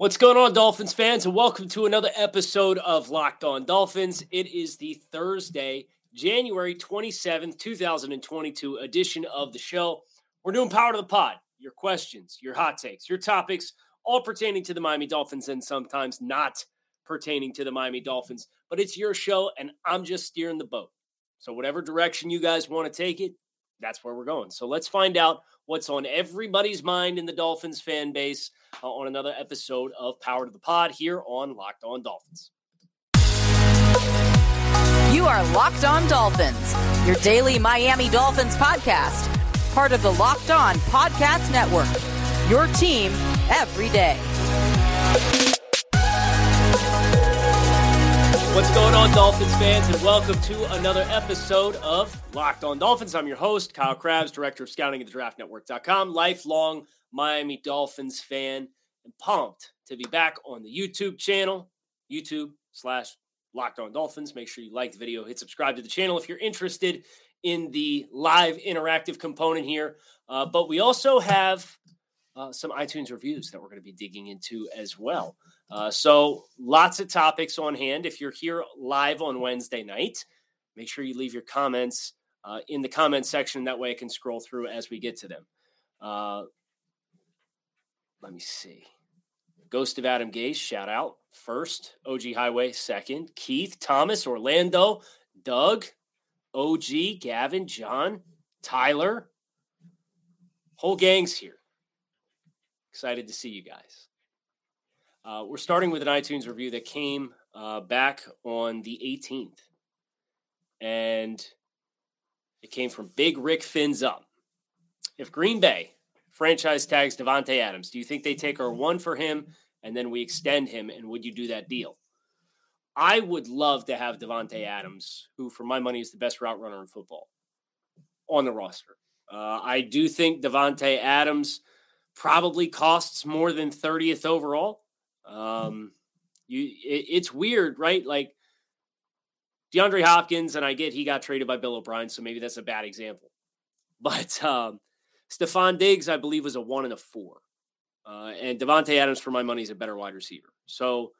What's going on, Dolphins fans, and welcome to another episode of Locked On Dolphins. It is the Thursday, January 27th, 2022 edition of the show. We're doing Power to the Pod. Your questions, your hot takes, your topics, all pertaining to the Miami Dolphins and sometimes not pertaining to the Miami Dolphins. But it's your show, and I'm just steering the boat. So, whatever direction you guys want to take it, that's where we're going. So, let's find out what's on everybody's mind in the Dolphins fan base uh, on another episode of Power to the Pod here on Locked On Dolphins. You are Locked On Dolphins, your daily Miami Dolphins podcast, part of the Locked On Podcast Network. Your team every day. What's going on, Dolphins fans, and welcome to another episode of Locked On Dolphins. I'm your host, Kyle Crabbs, Director of Scouting at the DraftNetwork.com, lifelong Miami Dolphins fan, and pumped to be back on the YouTube channel, YouTube slash Locked On Dolphins. Make sure you like the video, hit subscribe to the channel if you're interested in the live interactive component here. Uh, but we also have uh, some iTunes reviews that we're going to be digging into as well. Uh, so lots of topics on hand. If you're here live on Wednesday night, make sure you leave your comments uh, in the comment section. That way I can scroll through as we get to them. Uh, let me see. Ghost of Adam Gase, shout out. First, OG Highway, second. Keith, Thomas, Orlando, Doug, OG, Gavin, John, Tyler. Whole gang's here. Excited to see you guys. Uh, we're starting with an iTunes review that came uh, back on the 18th. And it came from Big Rick Fins Up. If Green Bay franchise tags Davante Adams, do you think they take our one for him and then we extend him? And would you do that deal? I would love to have Davante Adams, who for my money is the best route runner in football, on the roster. Uh, I do think Davante Adams probably costs more than 30th overall. Um, you, it, it's weird, right? Like DeAndre Hopkins, and I get he got traded by Bill O'Brien, so maybe that's a bad example. But um, Stefon Diggs, I believe, was a one and a four. Uh, and Davante Adams, for my money, is a better wide receiver. So,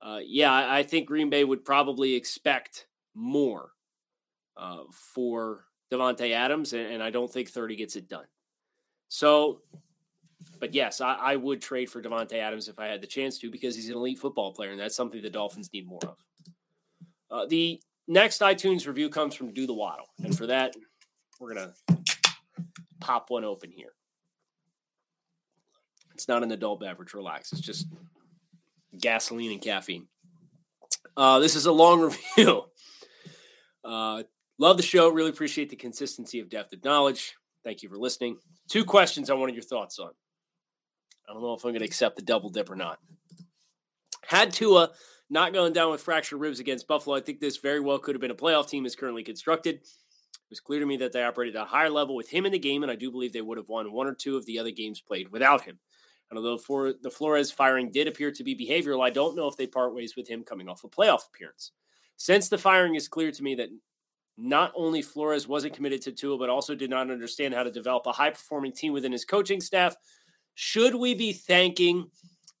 uh, yeah, I, I, think Green Bay would probably expect more uh, for Davante Adams, and, and, I don't think 30 gets it done. So, but yes, I, I would trade for Davante Adams if I had the chance to because he's an elite football player, and that's something the Dolphins need more of. Uh, the next iTunes review comes from Do the Waddle, and for that, we're gonna pop one open here. It's not an adult beverage. Relax. It's just gasoline and caffeine. Uh, this is a long review. Uh, love the show. Really appreciate the consistency of depth of knowledge. Thank you for listening. Two questions I wanted your thoughts on. I don't know if I'm going to accept the double dip or not. Had Tua not going down with fractured ribs against Buffalo, I think this very well could have been a playoff team as currently constructed. It was clear to me that they operated at a higher level with him in the game, and I do believe they would have won one or two of the other games played without him. And although for the Flores firing did appear to be behavioral, I don't know if they part ways with him coming off a playoff appearance. Since the firing is clear to me that not only Flores wasn't committed to Tua, but also did not understand how to develop a high performing team within his coaching staff, should we be thanking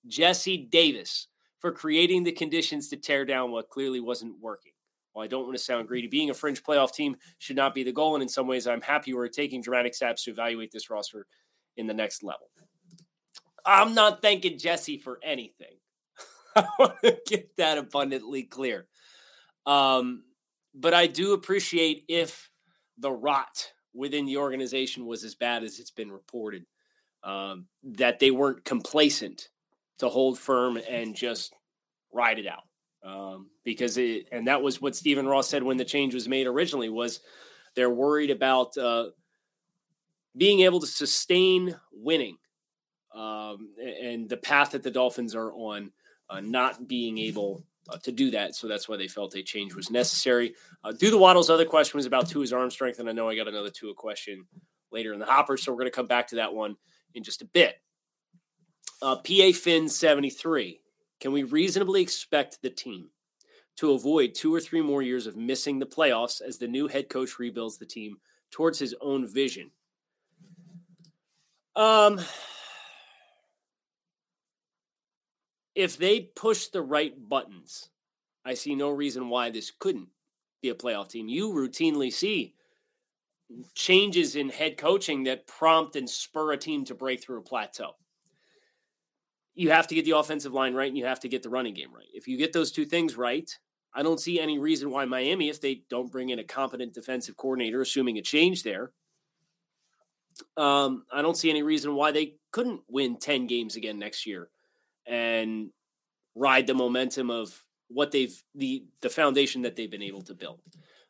Jesse Davis for creating the conditions to tear down what clearly wasn't working? Well, I don't want to sound greedy, being a fringe playoff team should not be the goal. And in some ways, I'm happy we're taking dramatic steps to evaluate this roster in the next level. I'm not thanking Jesse for anything. I want to get that abundantly clear. Um, but I do appreciate if the rot within the organization was as bad as it's been reported, um, that they weren't complacent to hold firm and just ride it out. Um, because it, and that was what Stephen Ross said when the change was made originally was they're worried about uh, being able to sustain winning um, and the path that the Dolphins are on, uh, not being able uh, to do that. So that's why they felt a change was necessary. Uh, do the Waddle's other question was about Tua's arm strength, and I know I got another Tua question later in the hopper, so we're going to come back to that one in just a bit. Uh, PA Finn 73. Can we reasonably expect the team to avoid two or three more years of missing the playoffs as the new head coach rebuilds the team towards his own vision? Um, if they push the right buttons, I see no reason why this couldn't be a playoff team. You routinely see changes in head coaching that prompt and spur a team to break through a plateau. You have to get the offensive line right and you have to get the running game right. If you get those two things right, I don't see any reason why Miami, if they don't bring in a competent defensive coordinator, assuming a change there, um, I don't see any reason why they couldn't win 10 games again next year and ride the momentum of what they've the the foundation that they've been able to build.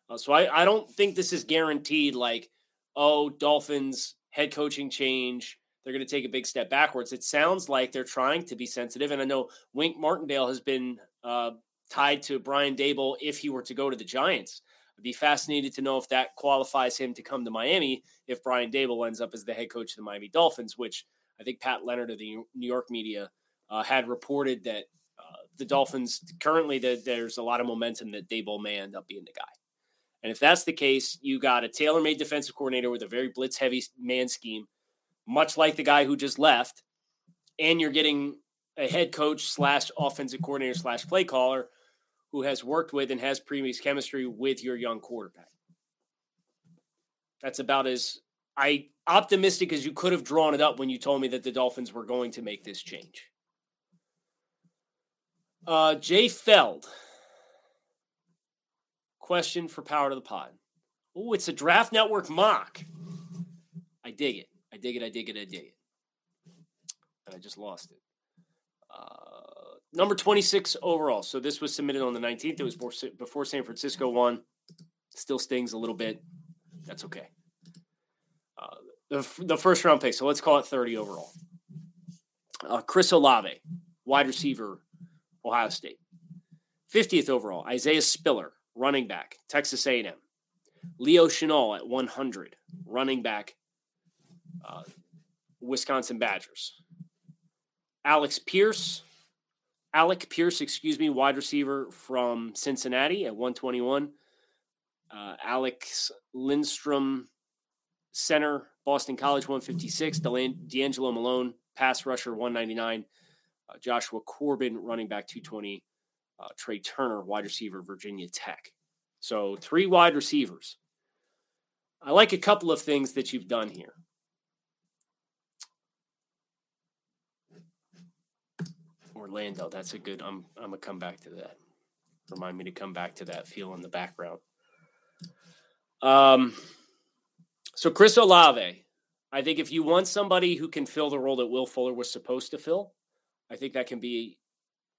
Uh, so I, I don't think this is guaranteed like, oh, Dolphins head coaching change. They're going to take a big step backwards. It sounds like they're trying to be sensitive. And I know Wink Martindale has been uh, tied to Brian Daboll if he were to go to the Giants. I'd be fascinated to know if that qualifies him to come to Miami if Brian Daboll ends up as the head coach of the Miami Dolphins, which I think Pat Leonard of the New York media uh, had reported that uh, the Dolphins currently the, there's a lot of momentum that Daboll may end up being the guy. And if that's the case, you got a tailor-made defensive coordinator with a very blitz-heavy man scheme, much like the guy who just left, and you're getting a head coach slash offensive coordinator slash play caller who has worked with and has previous chemistry with your young quarterback. That's about as I optimistic as you could have drawn it up when you told me that the Dolphins were going to make this change. Uh, Jay Feld. Question for Power to the Pod. Oh, it's a Draft Network mock. I dig it. I dig it. I dig it. I dig it. And I just lost it. Uh, number 26 overall. So this was submitted on the 19th. It was before San Francisco won. Still stings a little bit. That's okay. Uh, the, the first round pick. So let's call it 30 overall. Uh, Chris Olave, wide receiver, Ohio State. 50th overall, Isaiah Spiller, running back, Texas A&M. Leo Chenal at 100, running back, uh, Wisconsin Badgers. Alex Pierce, Alec Pierce, excuse me, wide receiver from Cincinnati at 121. Uh, Alex Lindstrom, center, Boston College 156. D'Angelo Malone, pass rusher 199. Uh, Joshua Corbin, running back 220. Uh, Tre Turner, wide receiver, Virginia Tech. So three wide receivers. I like a couple of things that you've done here. Orlando. That's a good. I'm I'm gonna come back to that. Remind me to come back to that feel in the background. Um, so Chris Olave, I think if you want somebody who can fill the role that Will Fuller was supposed to fill, I think that can be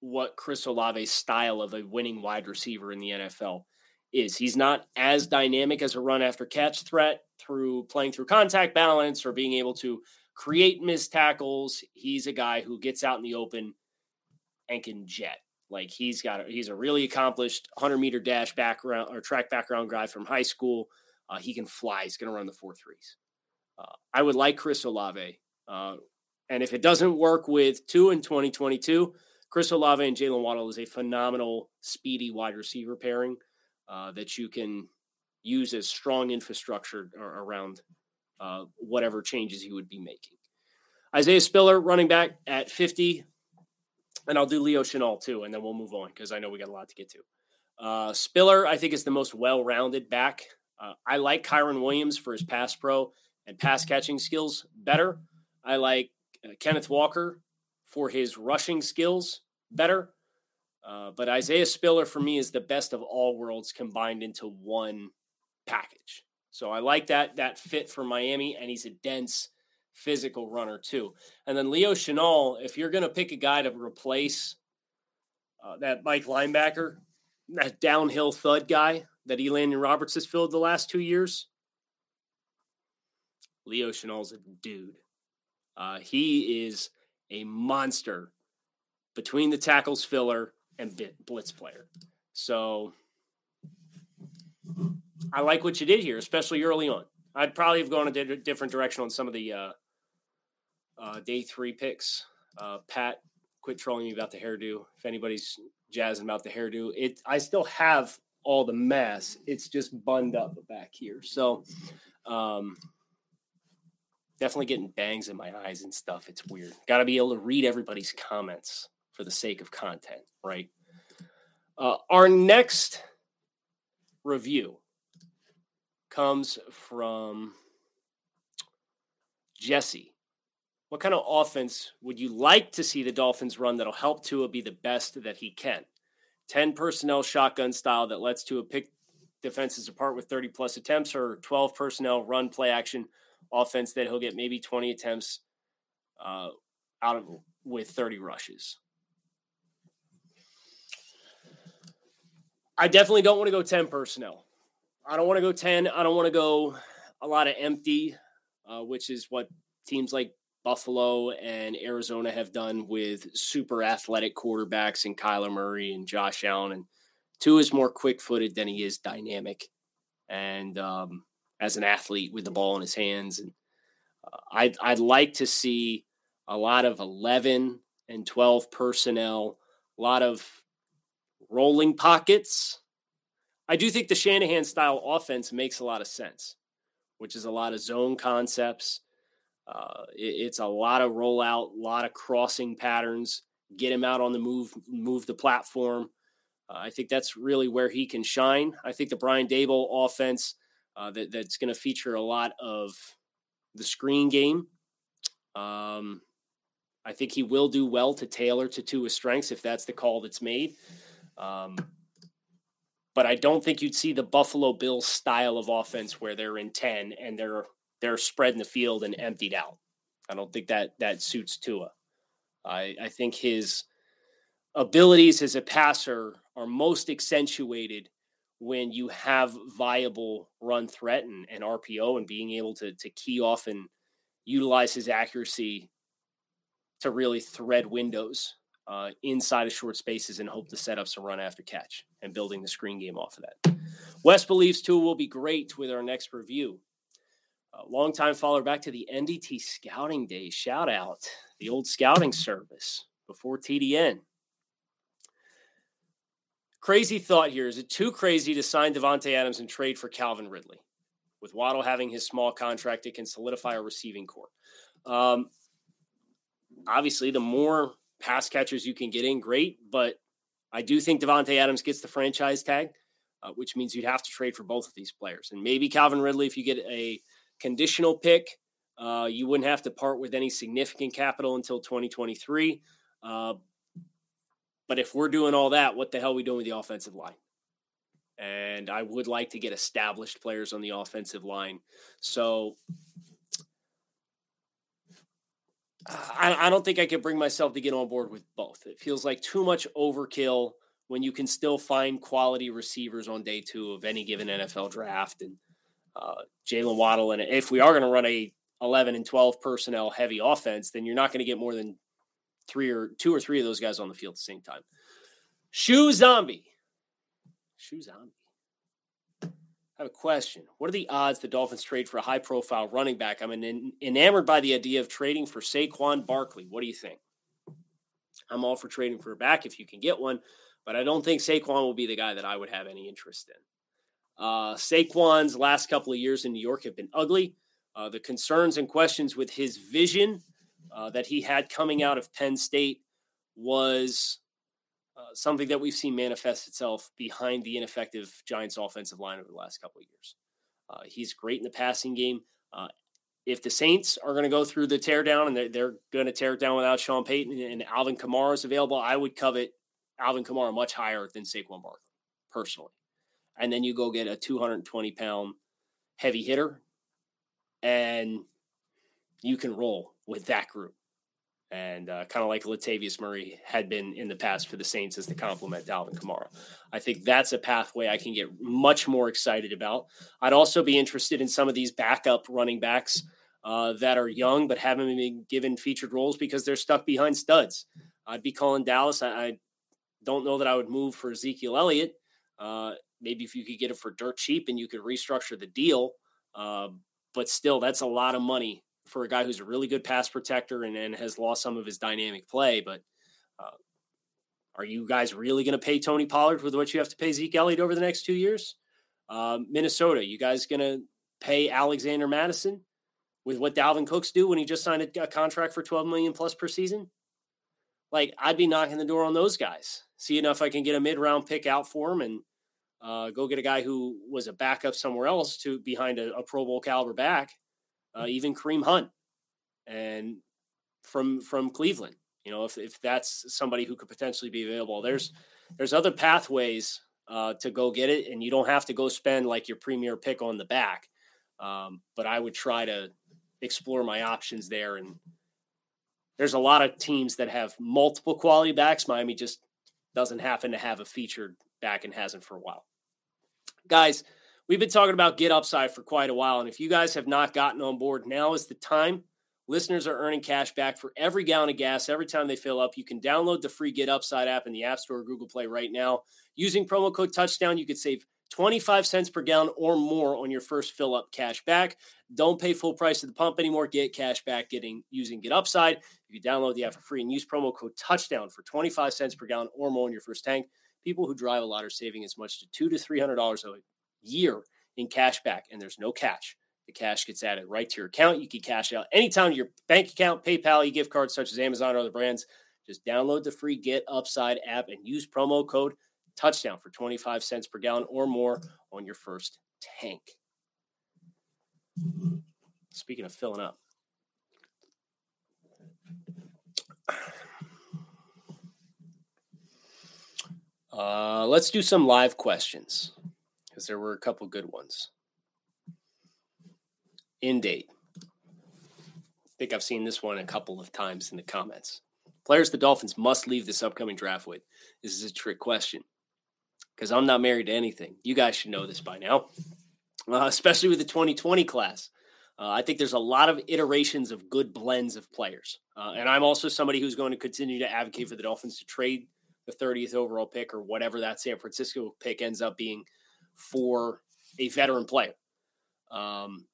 what Chris Olave's style of a winning wide receiver in the NFL is. He's not as dynamic as a run after catch threat through playing through contact balance or being able to create missed tackles. He's a guy who gets out in the open and can jet. Like he's got, a, he's a really accomplished 100 meter dash background or track background guy from high school. Uh, he can fly. He's going to run the four threes. Uh, I would like Chris Olave. Uh, and if it doesn't work with two in 2022, Chris Olave and Jaylen Waddle is a phenomenal, speedy wide receiver pairing uh, that you can use as strong infrastructure around uh, whatever changes you would be making. Isaiah Spiller, running back at 50, and I'll do Leo Chenal too, and then we'll move on because I know we got a lot to get to. Uh, Spiller, I think, is the most well-rounded back. Uh, I like Kyren Williams for his pass pro and pass catching skills better. I like uh, Kenneth Walker for his rushing skills better. Uh, but Isaiah Spiller for me is the best of all worlds combined into one package. So I like that that fit for Miami, and he's a dense physical runner too. And then Leo Chenal, if you're going to pick a guy to replace uh, that Mike linebacker, that downhill thud guy that Elandon Roberts has filled the last two years, Leo Chenal's a dude. Uh, he is a monster between the tackles filler and blitz player. So I like what you did here, especially early on. I'd probably have gone a different direction on some of the uh, uh, day three picks. Uh, Pat, quit trolling me about the hairdo. If anybody's jazzing about the hairdo, it I still have all the mess. It's just bunned up back here. So um, definitely getting bangs in my eyes and stuff. It's weird. Got to be able to read everybody's comments for the sake of content, right? Uh, our next review comes from Jesse. What kind of offense would you like to see the Dolphins run that'll help Tua be the best that he can? 10 personnel shotgun style that lets Tua pick defenses apart with 30 plus attempts, or 12 personnel run play action offense that he'll get maybe 20 attempts uh, out of with 30 rushes. I definitely don't want to go 10 personnel. I don't want to go 10. I don't want to go a lot of empty, uh, which is what teams like Buffalo and Arizona have done with super athletic quarterbacks and Kyler Murray and Josh Allen. And two is more quick footed than he is dynamic. And um, as an athlete with the ball in his hands. And uh, I'd, I'd like to see a lot of 11 and 12 personnel, a lot of rolling pockets. I do think the Shanahan style offense makes a lot of sense, which is a lot of zone concepts. Uh, it, it's a lot of rollout, a lot of crossing patterns, get him out on the move, move the platform. Uh, I think that's really where he can shine. I think the Brian Daboll offense uh, that, that's going to feature a lot of the screen game. Um, I think he will do well to tailor to Tua's strengths if that's the call that's made. Um, but I don't think you'd see the Buffalo Bills style of offense where they're in 10 and they're they're spreading the field and emptied out. I don't think that that suits Tua. I, I think his abilities as a passer are most accentuated when you have viable run threat and, and RPO and being able to, to key off and utilize his accuracy to really thread windows uh, inside of short spaces and hope to set up some run after catch and building the screen game off of that. West believes Tua will be great with our next review. Uh, longtime follower back to the NDT scouting days. Shout out the old scouting service before TDN. Crazy thought here. Is it too crazy to sign Davante Adams and trade for Calvin Ridley? With Waddle having his small contract, it can solidify a receiving core. Um, obviously, the more pass catchers you can get in, great. But I do think Davante Adams gets the franchise tag, uh, which means you'd have to trade for both of these players. And maybe Calvin Ridley, if you get a conditional pick, uh, you wouldn't have to part with any significant capital until 2023. Uh, but if we're doing all that, what the hell are we doing with the offensive line? And I would like to get established players on the offensive line. So I, I don't think I could bring myself to get on board with both. It feels like too much overkill when you can still find quality receivers on day two of any given NFL draft. And uh, Jaylen Waddle, and if we are going to run a 11 and 12 personnel heavy offense, then you're not going to get more than three or two or three of those guys on the field at the same time. Shoe Zombie. Shoe Zombie. I have a question. What are the odds the Dolphins trade for a high profile running back? I'm en- enamored by the idea of trading for Saquon Barkley. What do you think? I'm all for trading for a back if you can get one, but I don't think Saquon will be the guy that I would have any interest in. Uh, Saquon's last couple of years in New York have been ugly. Uh, the concerns and questions with his vision uh, that he had coming out of Penn State was uh, something that we've seen manifest itself behind the ineffective Giants offensive line over the last couple of years. Uh, he's great in the passing game. Uh, if the Saints are going to go through the teardown and they're, they're going to tear it down without Sean Payton and Alvin Kamara is available, I would covet Alvin Kamara much higher than Saquon Barkley, personally. And then you go get a 220 pound heavy hitter and you can roll with that group and uh, kind of like Latavius Murray had been in the past for the Saints as the complement to Alvin Kamara. I think that's a pathway I can get much more excited about. I'd also be interested in some of these backup running backs uh, that are young but haven't been given featured roles because they're stuck behind studs. I'd be calling Dallas. I, I don't know that I would move for Ezekiel Elliott. Uh, maybe if you could get it for dirt cheap and you could restructure the deal. Uh, but still, that's a lot of money for a guy who's a really good pass protector and, and has lost some of his dynamic play. But uh, are you guys really going to pay Tony Pollard with what you have to pay Zeke Elliott over the next two years? Uh, Minnesota, you guys going to pay Alexander Mattison with what Dalvin Cooks do when he just signed a, a contract for 12 million plus per season? like I'd be knocking the door on those guys, seeing if I can get a mid round pick out for him and uh, go get a guy who was a backup somewhere else to behind a, a Pro Bowl caliber back, uh, even Kareem Hunt, and from from Cleveland. You know, if if that's somebody who could potentially be available, there's there's other pathways uh, to go get it, and you don't have to go spend like your premier pick on the back. Um, but I would try to explore my options there. And there's a lot of teams that have multiple quality backs. Miami just doesn't happen to have a featured back and hasn't for a while. Guys, we've been talking about Get Upside for quite a while. And if you guys have not gotten on board, now is the time. Listeners are earning cash back for every gallon of gas every time they fill up. You can download the free Get Upside app in the App Store or Google Play right now. Using promo code touchdown, you could save 25 cents per gallon or more on your first fill up cash back. Don't pay full price at the pump anymore. Get cash back getting using Get Upside. You download the app for free and use promo code touchdown for 25 cents per gallon or more on your first tank, people who drive a lot are saving as much to two to three hundred dollars a year in cash back, and there's no catch. The cash gets added right to your account. You can cash out anytime your bank account, PayPal, e-gift cards such as Amazon or other brands. Just download the free Get Upside app and use promo code touchdown for 25 cents per gallon or more on your first tank. Speaking of filling up, uh, let's do some live questions because there were a couple good ones. In date. I think I've seen this one a couple of times in the comments. Players the Dolphins must leave this upcoming draft with. This is a trick question because I'm not married to anything. You guys should know this by now, uh, especially with the 2020 class. Uh, I think there's a lot of iterations of good blends of players. Uh, and I'm also somebody who's going to continue to advocate for the Dolphins to trade the 30th overall pick or whatever that San Francisco pick ends up being for a veteran player. Um,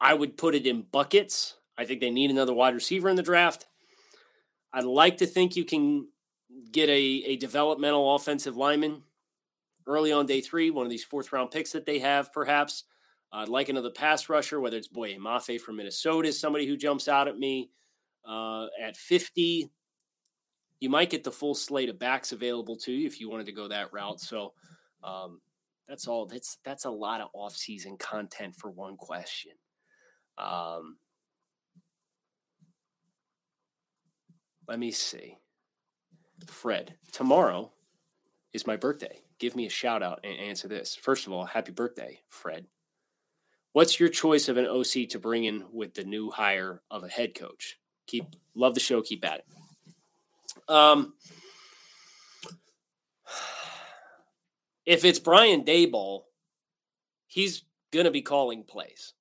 I would put it in buckets. I think they need another wide receiver in the draft. I'd like to think you can get a, a developmental offensive lineman early on day three, one of these fourth round picks that they have, perhaps. I'd like another pass rusher, whether it's Boye Mafe from Minnesota, is somebody who jumps out at me. Uh, at 50, you might get the full slate of backs available to you if you wanted to go that route. So um, that's all. That's that's a lot of off-season content for one question. Um, let me see. Fred, tomorrow is my birthday. Give me a shout out and answer this. First of all, happy birthday, Fred. What's your choice of an OC to bring in with the new hire of a head coach? Keep love the show. Keep at it. Um, if it's Brian Daboll, he's gonna be calling plays.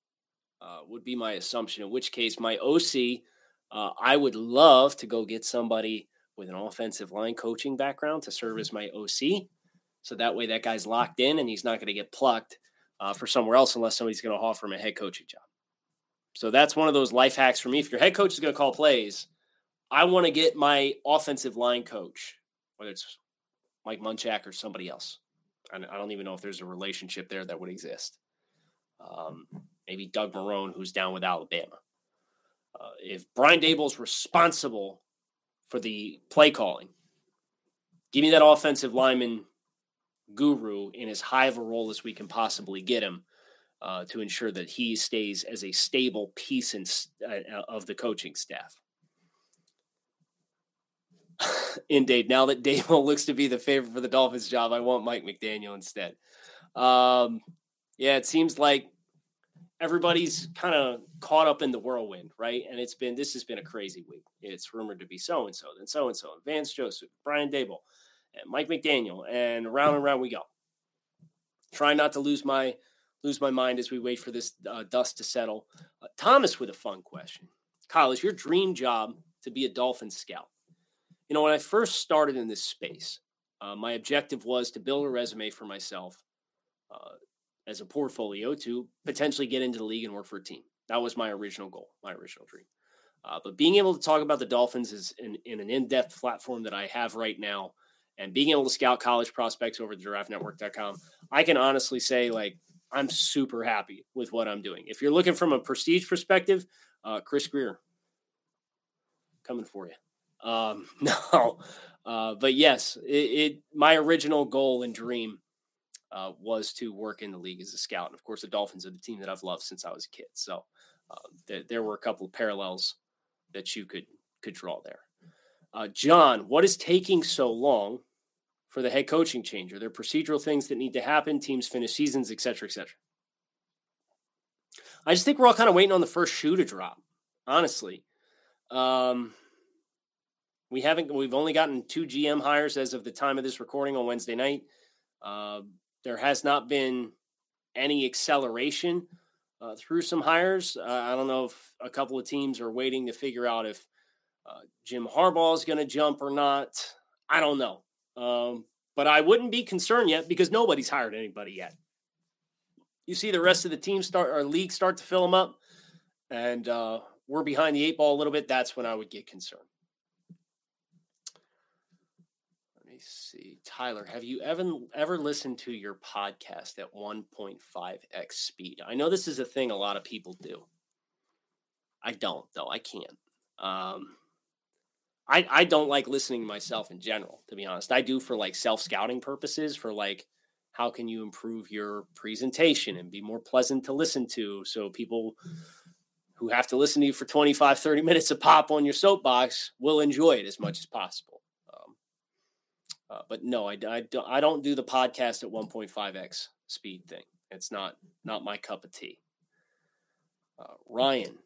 Uh, would be my assumption. In which case, my OC, uh, I would love to go get somebody with an offensive line coaching background to serve as my OC. So that way, that guy's locked in and he's not going to get plucked uh, for somewhere else unless somebody's going to offer him a head coaching job. So that's one of those life hacks for me. If your head coach is going to call plays, I want to get my offensive line coach, whether it's Mike Munchak or somebody else. I don't even know if there's a relationship there that would exist. Um, maybe Doug Marrone, who's down with Alabama. Uh, if Brian Daboll's responsible for the play calling, give me that offensive lineman guru in as high of a role as we can possibly get him uh, to ensure that he stays as a stable piece in, uh, of the coaching staff. Indeed, now that Daboll looks to be the favorite for the Dolphins job, I want Mike McDaniel instead. Um, yeah, it seems like everybody's kind of caught up in the whirlwind, right? And it's been this has been a crazy week. It's rumored to be so and so, then so and so, Vance Joseph, Brian Daboll, and Mike McDaniel, and round and round we go. Try not to lose my lose my mind as we wait for this uh, dust to settle. Uh, Thomas with a fun question. Kyle, is your dream job to be a Dolphin scout? You know, when I first started in this space, uh, my objective was to build a resume for myself uh, as a portfolio to potentially get into the league and work for a team. That was my original goal, my original dream. Uh, but being able to talk about the Dolphins is in, in an in depth platform that I have right now and being able to scout college prospects over the draftnetwork.com, I can honestly say, like, I'm super happy with what I'm doing. If you're looking from a prestige perspective, uh, Chris Grier, coming for you. Um, no, uh, but yes, it, it, my original goal and dream uh, was to work in the league as a scout. And of course, the Dolphins are the team that I've loved since I was a kid. So uh, there, there were a couple of parallels that you could could draw there. Uh, John, what is taking so long for the head coaching change? Are there procedural things that need to happen? Teams finish seasons, et cetera, et cetera. I just think we're all kind of waiting on the first shoe to drop, honestly. Um, we haven't, we've only gotten two GM hires as of the time of this recording on Wednesday night. Uh, there has not been any acceleration uh, through some hires. Uh, I don't know if a couple of teams are waiting to figure out if uh, Jim Harbaugh is going to jump or not. I don't know. Um, but I wouldn't be concerned yet because nobody's hired anybody yet you see the rest of the team start our league start to fill them up, and uh, we're behind the eight ball a little bit, that's when I would get concerned. Let me see, Tyler. Have you ever ever listened to your podcast at 1.5x speed? I know this is a thing a lot of people do. I don't though. I can't. Um, I I don't like listening to myself in general. To be honest, I do for like self scouting purposes, for like how can you improve your presentation and be more pleasant to listen to so people who have to listen to you for 25 30 minutes a pop on your soapbox will enjoy it as much as possible uh, but no I, I, I don't do the podcast at 1.5x speed thing. It's not not my cup of tea. Uh, ryan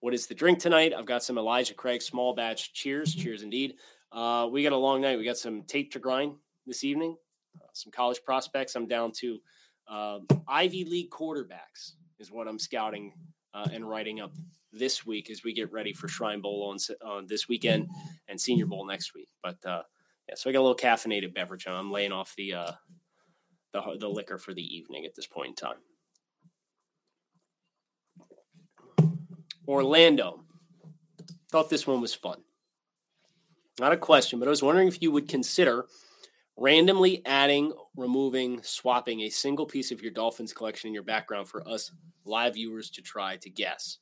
what is the drink tonight? I've got some elijah craig small batch cheers cheers indeed. Uh, we got a long night. We got some tape to grind this evening uh, some college prospects. I'm down to uh, Ivy League quarterbacks is what I'm scouting uh, and writing up this week as we get ready for Shrine Bowl on, on this weekend and Senior Bowl next week. But uh, yeah, so I got a little caffeinated beverage. On. I'm laying off the uh, the the liquor for the evening at this point in time. Orlando. Thought this one was fun. Not a question, but I was wondering if you would consider randomly adding, removing, swapping a single piece of your Dolphins collection in your background for us live viewers to try to guess.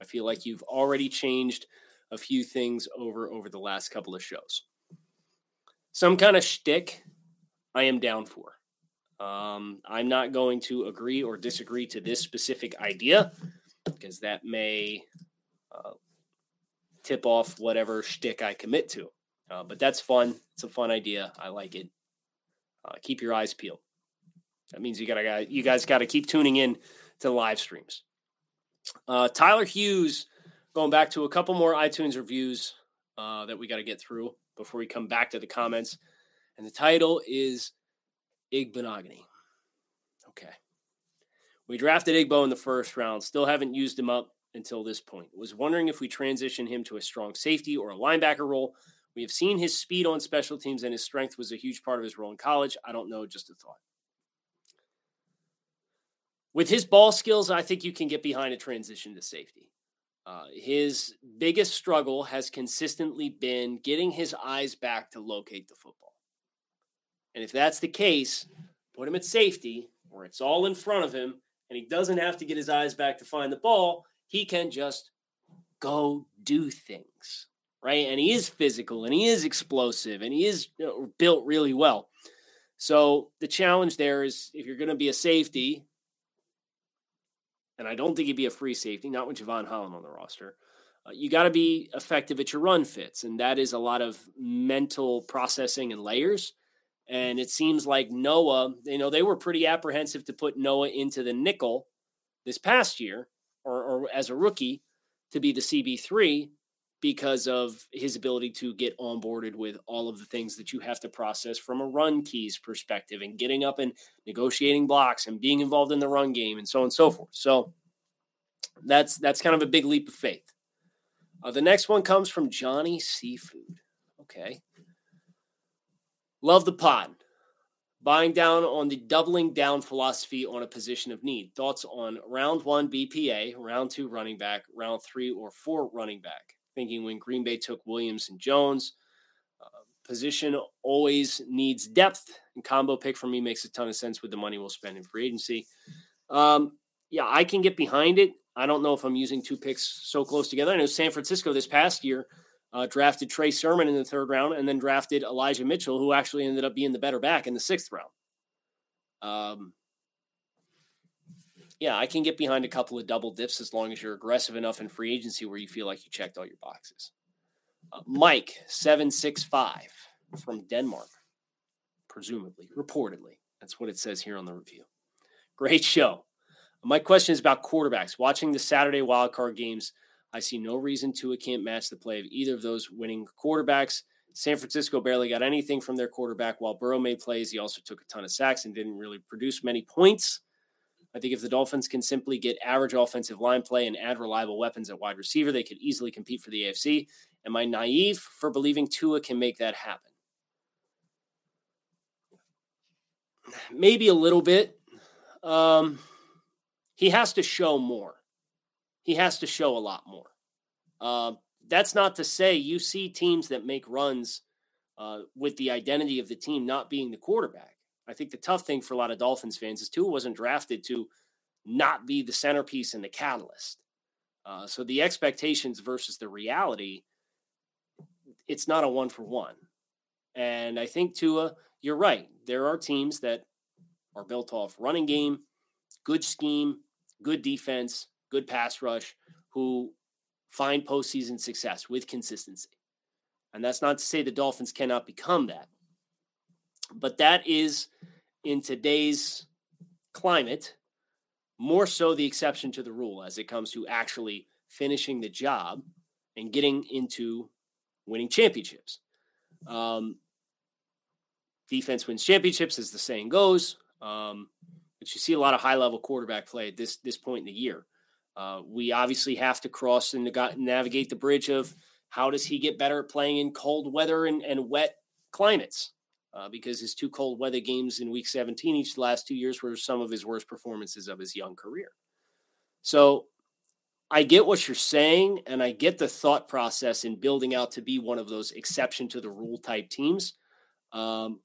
I feel like you've already changed a few things over over the last couple of shows. Some kind of shtick, I am down for. Um, I'm not going to agree or disagree to this specific idea because that may uh, tip off whatever shtick I commit to. Uh, but that's fun. It's a fun idea. I like it. Uh, keep your eyes peeled. That means you gotta you guys got to keep tuning in to live streams. Uh, Tyler Hughes, going back to a couple more iTunes reviews uh, that we got to get through before we come back to the comments, and the title is Igbinoghene. Okay, we drafted Igbo in the first round. Still haven't used him up until this point. Was wondering if we transition him to a strong safety or a linebacker role we have seen his speed on special teams and his strength was a huge part of his role in college. I don't know, just a thought. With his ball skills, I think you can get behind a transition to safety. Uh, his biggest struggle has consistently been getting his eyes back to locate the football. And if that's the case, put him at safety where it's all in front of him and he doesn't have to get his eyes back to find the ball. He can just go do things right? And he is physical and he is explosive and he is built really well. So the challenge there is if you're going to be a safety, and I don't think he'd be a free safety, not with Jevon Holland on the roster. Uh, you got to be effective at your run fits, and that is a lot of mental processing and layers. And it seems like Noah, you know, they were pretty apprehensive to put Noah into the nickel this past year or, or as a rookie to be the CB3 because of his ability to get onboarded with all of the things that you have to process from a run keys perspective and getting up and negotiating blocks and being involved in the run game and so on and so forth. So that's that's kind of a big leap of faith. Uh, the next one comes from Johnny Seafood. Okay. Love the pod. Buying down on the doubling down philosophy on a position of need. Thoughts on round one BPA, round two running back, round three or four running back thinking when Green Bay took Williams and Jones. Uh, position always needs depth, and combo pick for me makes a ton of sense with the money we'll spend in free agency. Um, yeah, I can get behind it. I don't know if I'm using two picks so close together. I know San Francisco this past year uh, drafted Trey Sermon in the third round and then drafted Elijah Mitchell, who actually ended up being the better back in the sixth round. Um, yeah, I can get behind a couple of double dips as long as you're aggressive enough in free agency where you feel like you checked all your boxes. Uh, Mike seven six five from Denmark, presumably, reportedly. That's what it says here on the review. Great show. My question is about quarterbacks. Watching the Saturday wildcard games, I see no reason Tua can't match the play of either of those winning quarterbacks. San Francisco barely got anything from their quarterback while Burrow made plays. He also took a ton of sacks and didn't really produce many points. I think if the Dolphins can simply get average offensive line play and add reliable weapons at wide receiver, they could easily compete for the AFC. Am I naive for believing Tua can make that happen? Maybe a little bit. Um, he has to show more. He has to show a lot more. Uh, that's not to say you see teams that make runs uh, with the identity of the team not being the quarterback. I think the tough thing for a lot of Dolphins fans is Tua wasn't drafted to not be the centerpiece and the catalyst. Uh, so the expectations versus the reality, it's not a one for one. And I think Tua, you're right. There are teams that are built off running game, good scheme, good defense, good pass rush, who find postseason success with consistency. And that's not to say the Dolphins cannot become that. But that is, in today's climate, more so the exception to the rule as it comes to actually finishing the job and getting into winning championships. Um, defense wins championships, as the saying goes. Um, but you see a lot of high level quarterback play at this this point in the year. Uh, we obviously have to cross and navigate the bridge of how does he get better at playing in cold weather and, and wet climates uh, because his two cold weather games in week 17 each last two years were some of his worst performances of his young career. So I get what you're saying, and I get the thought process in building out to be one of those exception to the rule type teams. Um,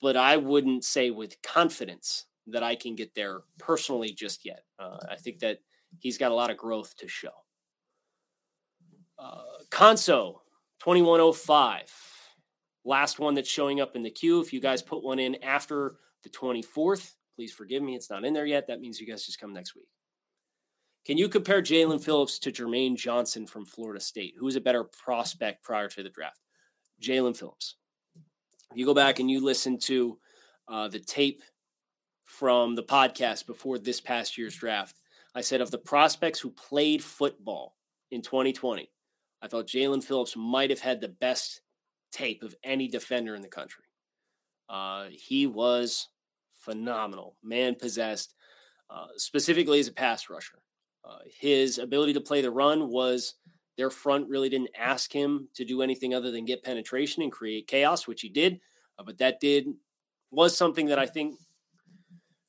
but I wouldn't say with confidence that I can get there personally just yet. Uh, I think that he's got a lot of growth to show. Uh, Conso 2105 Last one that's showing up in the queue. If you guys put one in after the 24th, please forgive me. It's not in there yet. That means you guys just come next week. Can you compare Jaelan Phillips to Jermaine Johnson from Florida State? Who is a better prospect prior to the draft? Jaelan Phillips. If you go back and you listen to uh, the tape from the podcast before this past year's draft, I said of the prospects who played football in 2020, I thought Jaelan Phillips might have had the best tape of any defender in the country. Uh, he was phenomenal, man possessed, uh, specifically as a pass rusher. Uh, his ability to play the run was their front really didn't ask him to do anything other than get penetration and create chaos, which he did. Uh, but that did was something that I think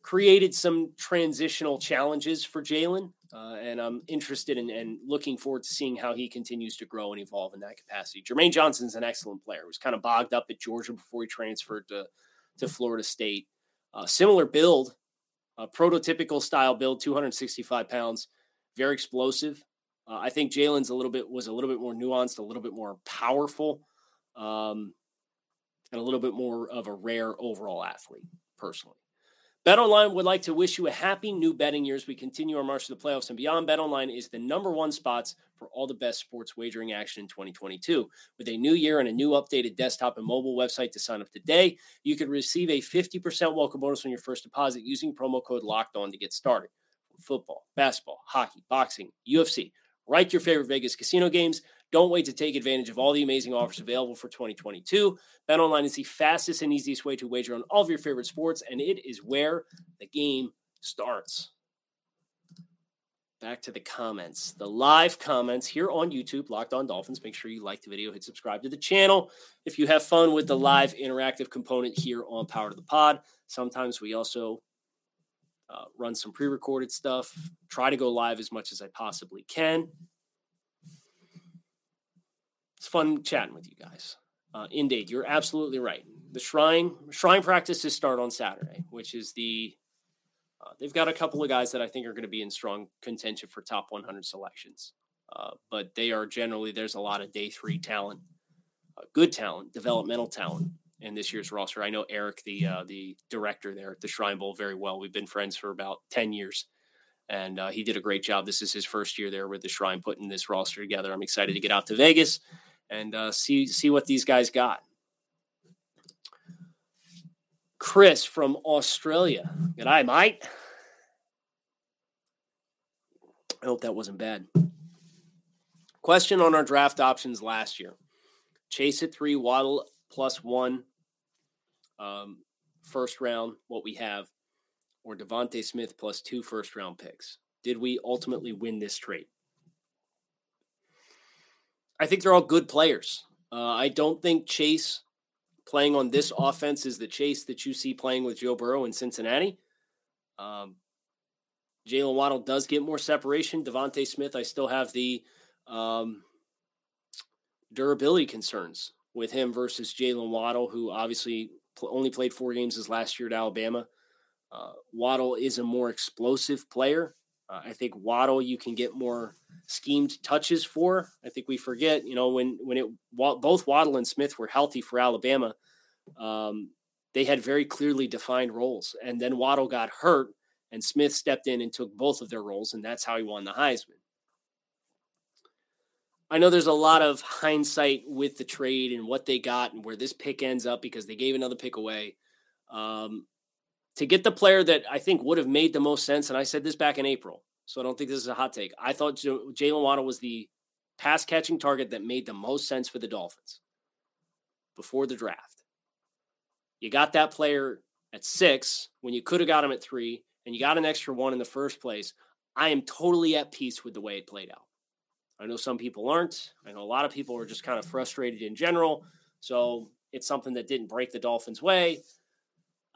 created some transitional challenges for Jaelan. Uh, and I'm interested in and looking forward to seeing how he continues to grow and evolve in that capacity. Jermaine Johnson's an excellent player. He was kind of bogged up at Georgia before he transferred to, to Florida State. Uh, similar build, prototypical style build, 265 pounds, very explosive. Uh, I think Jaelan's a little bit was a little bit more nuanced, a little bit more powerful, um, and a little bit more of a rare overall athlete, personally. BetOnline would like to wish you a happy new betting year as we continue our march to the playoffs and beyond. BetOnline is the number one spots for all the best sports wagering action in 2022. With a new year and a new updated desktop and mobile website to sign up today, you can receive a 50% welcome bonus on your first deposit using promo code Locked On to get started. football, basketball, hockey, boxing, UFC, right your favorite Vegas casino games don't wait to take advantage of all the amazing offers available for 2022. BetOnline is the fastest and easiest way to wager on all of your favorite sports, and it is where the game starts. Back to the comments, the live comments here on YouTube, Locked On Dolphins. Make sure you like the video, hit subscribe to the channel. If you have fun with the live interactive component here on Power to the Pod, sometimes we also uh, run some pre recorded stuff, try to go live as much as I possibly can it's fun chatting with you guys. Uh, indeed, you're absolutely right. The shrine shrine practices start on Saturday, which is the Uh, they've got a couple of guys that I think are going to be in strong contention for top 100 selections, uh, but they are generally there's a lot of day three talent, uh, good talent, developmental talent in this year's roster. I know Eric, the uh, the director there at the Shrine Bowl, very well. We've been friends for about 10 years, and uh, he did a great job. This is his first year there with the Shrine putting this roster together. I'm excited to get out to Vegas and uh, see see what these guys got. Chris from Australia. Good eye, mate. I hope that wasn't bad. Question on our draft options last year. Chase at three, Waddle plus one, um, first round, what we have, or DeVonta Smith plus two first round picks. Did we ultimately win this trade? I think they're all good players. Uh, I don't think Chase playing on this offense is the chase that you see playing with Joe Burrow in Cincinnati. Um, Jaylen Waddle does get more separation. DeVonta Smith, I still have the um, durability concerns with him versus Jaylen Waddle, who obviously pl- only played four games his last year at Alabama. Uh, Waddle is a more explosive player. Uh, I think Waddle you can get more schemed touches for. I think we forget, you know, when when it both Waddle and Smith were healthy for Alabama, um, they had very clearly defined roles. And then Waddle got hurt, and Smith stepped in and took both of their roles, and that's how he won the Heisman. I know there's a lot of hindsight with the trade and what they got and where this pick ends up because they gave another pick away. Um, to get the player that I think would have made the most sense, and I said this back in April, so I don't think this is a hot take. I thought Jaylen Waddle was the pass catching target that made the most sense for the Dolphins before the draft. You got that player at six when you could have got him at three, and you got an extra one in the first place. I am totally at peace with the way it played out. I know some people aren't. I know a lot of people are just kind of frustrated in general. So it's something that didn't break the Dolphins' way.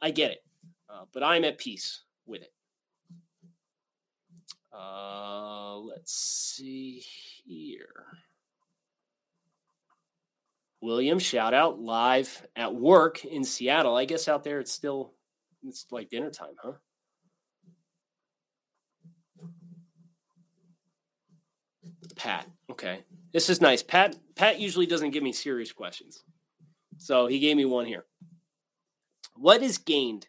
I get it. Uh, but I'm at peace with it. Uh, let's see here. William, shout out live at work in Seattle. I guess out there it's still it's like dinner time, huh? Pat. Okay. This is nice. Pat Pat usually doesn't give me serious questions. So he gave me one here. What is gained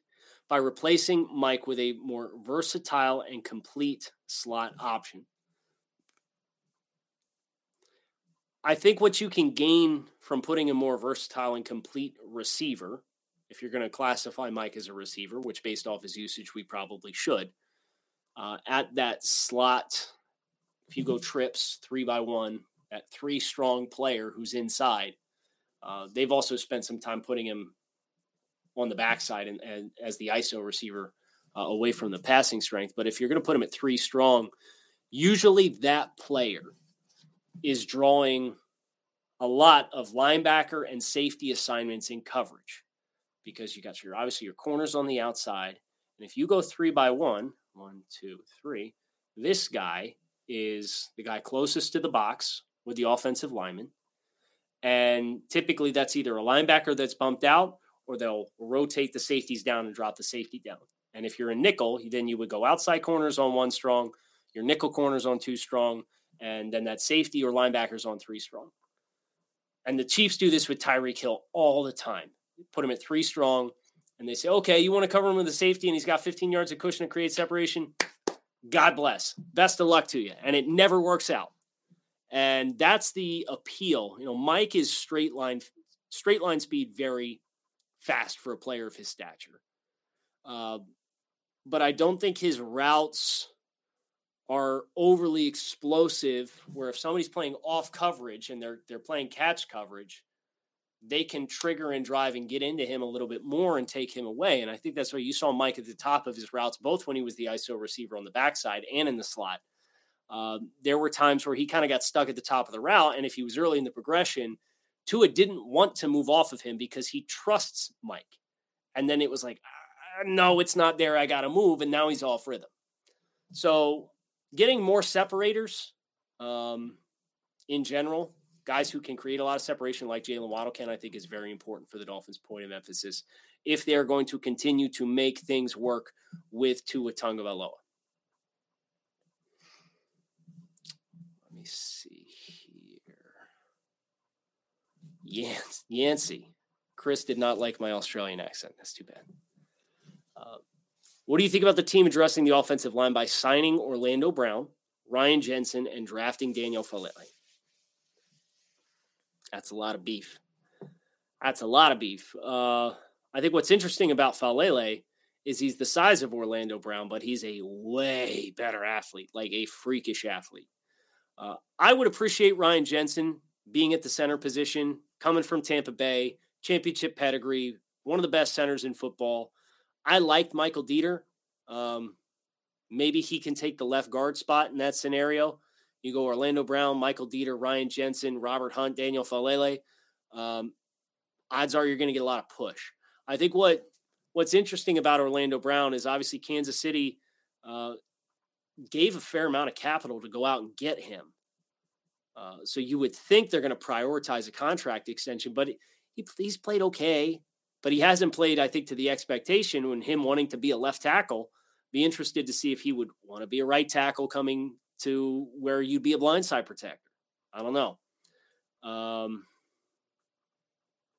by replacing Mike with a more versatile and complete slot option. I think what you can gain from putting a more versatile and complete receiver, if you're going to classify Mike as a receiver, which based off his usage, we probably should, uh, at that slot, if you go trips three by one, that three strong player who's inside, uh, they've also spent some time putting him on the backside and, and as the ISO receiver uh, away from the passing strength. But if you're going to put him at three strong, usually that player is drawing a lot of linebacker and safety assignments in coverage because you got your obviously your corners on the outside. And if you go three by one, one, two, three, this guy is the guy closest to the box with the offensive lineman. And typically that's either a linebacker that's bumped out or they'll rotate the safeties down and drop the safety down. And if you're a nickel, then you would go outside corners on one strong, your nickel corners on two strong, and then that safety or linebackers on three strong. And the Chiefs do this with Tyreek Hill all the time. Put him at three strong, and they say, okay, you want to cover him with a safety, and he's got 15 yards of cushion to create separation. God bless. Best of luck to you. And it never works out. And that's the appeal. You know, Mike is straight line, straight line speed very fast for a player of his stature. Uh, but I don't think his routes are overly explosive. Where if somebody's playing off coverage and they're they're playing catch coverage, they can trigger and drive and get into him a little bit more and take him away. And I think that's why you saw Mike at the top of his routes, both when he was the ISO receiver on the backside and in the slot. Uh, there were times where he kind of got stuck at the top of the route, and if he was early in the progression, Tua didn't want to move off of him because he trusts Mike. And then it was like, ah, no, it's not there. I got to move. And now he's off rhythm. So getting more separators um, in general, guys who can create a lot of separation, like Jaylen Waddle can, I think is very important for the Dolphins' point of emphasis if they are going to continue to make things work with Tua Tagovailoa. Let me see Yancey. Chris did not like my Australian accent. That's too bad. Uh, what do you think about the team addressing the offensive line by signing Orlando Brown, Ryan Jensen, and drafting Daniel Faalele? That's a lot of beef. That's a lot of beef. Uh, I think what's interesting about Faalele is he's the size of Orlando Brown, but he's a way better athlete, like a freakish athlete. Uh, I would appreciate Ryan Jensen being at the center position, coming from Tampa Bay, championship pedigree, one of the best centers in football. I liked Michael Deiter. Um, maybe he can take the left guard spot in that scenario. You go Orlando Brown, Michael Deiter, Ryan Jensen, Robert Hunt, Daniel Faalele. Um, odds are you're going to get a lot of push. I think what what's interesting about Orlando Brown is obviously Kansas City uh, gave a fair amount of capital to go out and get him. Uh, so you would think they're going to prioritize a contract extension, but he, he's played okay, but he hasn't played, I think, to the expectation when him wanting to be a left tackle. Be interested to see if he would want to be a right tackle coming to where you'd be a blindside protector. I don't know. Um,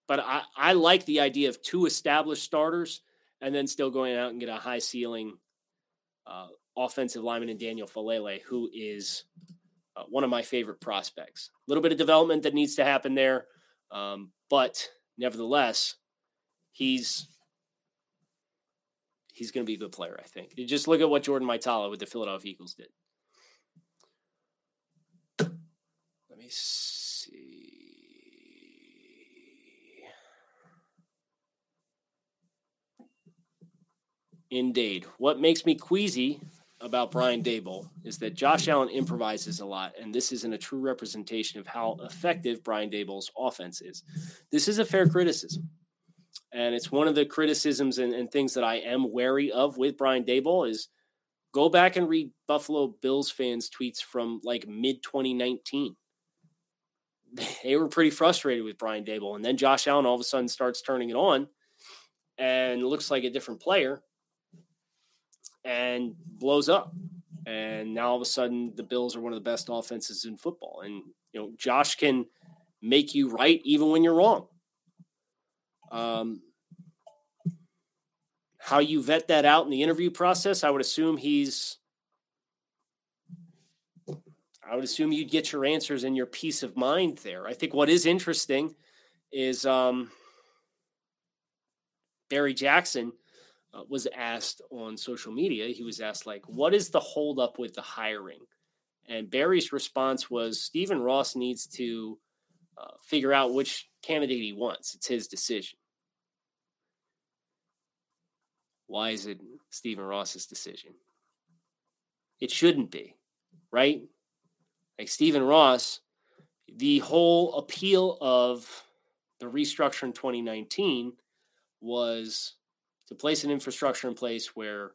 but I, I like the idea of two established starters and then still going out and get a high ceiling uh, offensive lineman in Daniel Faalele, who is uh, one of my favorite prospects. A little bit of development that needs to happen there, um, but nevertheless, he's he's going to be a good player. I think. You just look at what Jordan Mailata with the Philadelphia Eagles did. Let me see. Indeed. What makes me queasy about Brian Daboll is that Josh Allen improvises a lot, and this isn't a true representation of how effective Brian Daboll's offense is. This is a fair criticism. And it's one of the criticisms and, and things that I am wary of with Brian Daboll is go back and read Buffalo Bills fans' tweets from like mid 2019. They were pretty frustrated with Brian Daboll. And then Josh Allen all of a sudden starts turning it on and looks like a different player and blows up. And now all of a sudden, the Bills are one of the best offenses in football. And, you know, Josh can make you right even when you're wrong. Um, how you vet that out in the interview process, I would assume he's. I would assume you'd get your answers and your peace of mind there. I think what is interesting is um, Barry Jackson uh, was asked on social media, he was asked, like, what is the holdup with the hiring? And Barry's response was Stephen Ross needs to uh, figure out which candidate he wants. It's his decision. Why is it Stephen Ross's decision? It shouldn't be, right? Like Stephen Ross, the whole appeal of the restructure in 2019 was to place an infrastructure in place where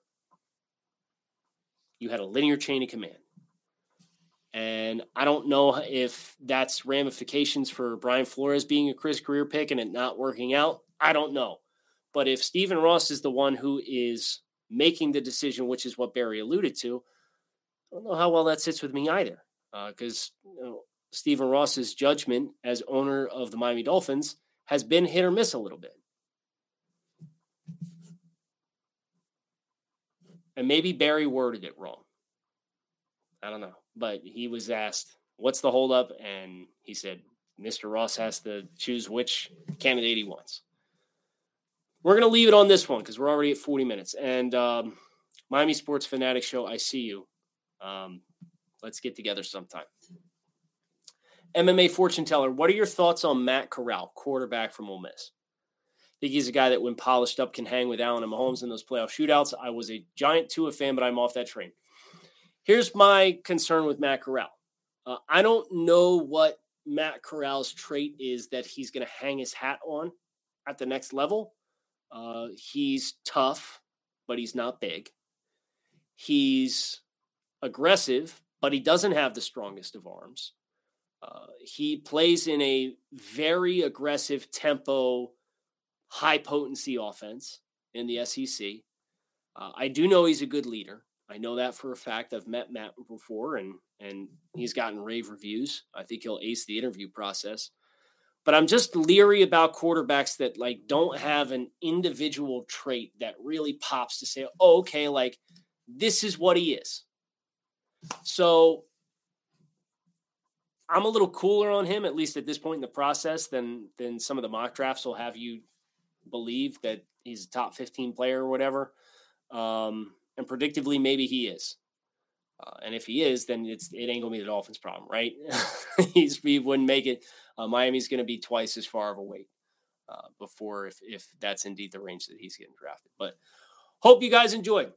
you had a linear chain of command. And I don't know if that's ramifications for Brian Flores being a Chris Grier pick and it not working out. I don't know. But if Stephen Ross is the one who is making the decision, which is what Barry alluded to, I don't know how well that sits with me either. Because uh, you know, Stephen Ross's judgment as owner of the Miami Dolphins has been hit or miss a little bit. And maybe Barry worded it wrong. I don't know. But he was asked, what's the holdup? And he said, Mr. Ross has to choose which candidate he wants. We're going to leave it on this one because we're already at 40 minutes. And um, Miami Sports Fanatic Show, I see you. Um, let's get together sometime. MMA fortune teller, what are your thoughts on Matt Corral, quarterback from Ole Miss? Think he's a guy that, when polished up, can hang with Allen and Mahomes in those playoff shootouts. I was a giant Tua fan, but I'm off that train. Here's my concern with Matt Corral. Uh, I don't know what Matt Corral's trait is that he's going to hang his hat on at the next level. Uh, he's tough, but he's not big. He's aggressive, but he doesn't have the strongest of arms. Uh, he plays in a very aggressive tempo, high potency offense in the SEC. Uh, I do know he's a good leader. I know that for a fact. I've met Matt before, and and he's gotten rave reviews. I think he'll ace the interview process. But I'm just leery about quarterbacks that like don't have an individual trait that really pops to say, oh, okay, like this is what he is. So I'm a little cooler on him, at least at this point in the process, than than some of the mock drafts will have you believe that he's a top 15 player or whatever. Um, and predictively, maybe he is. Uh, and if he is, then it's it ain't gonna be the Dolphins' problem, right? He's he wouldn't make it. Uh, Miami's gonna be twice as far of a wait uh, before if if that's indeed the range that he's getting drafted. But hope you guys enjoyed.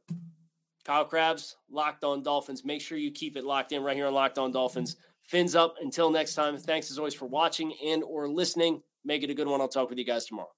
Kyle Crabbs, Locked On Dolphins. Make sure you keep it locked in right here on Locked On Dolphins. Fins up. Until next time. Thanks as always for watching and or listening. Make it a good one. I'll talk with you guys tomorrow.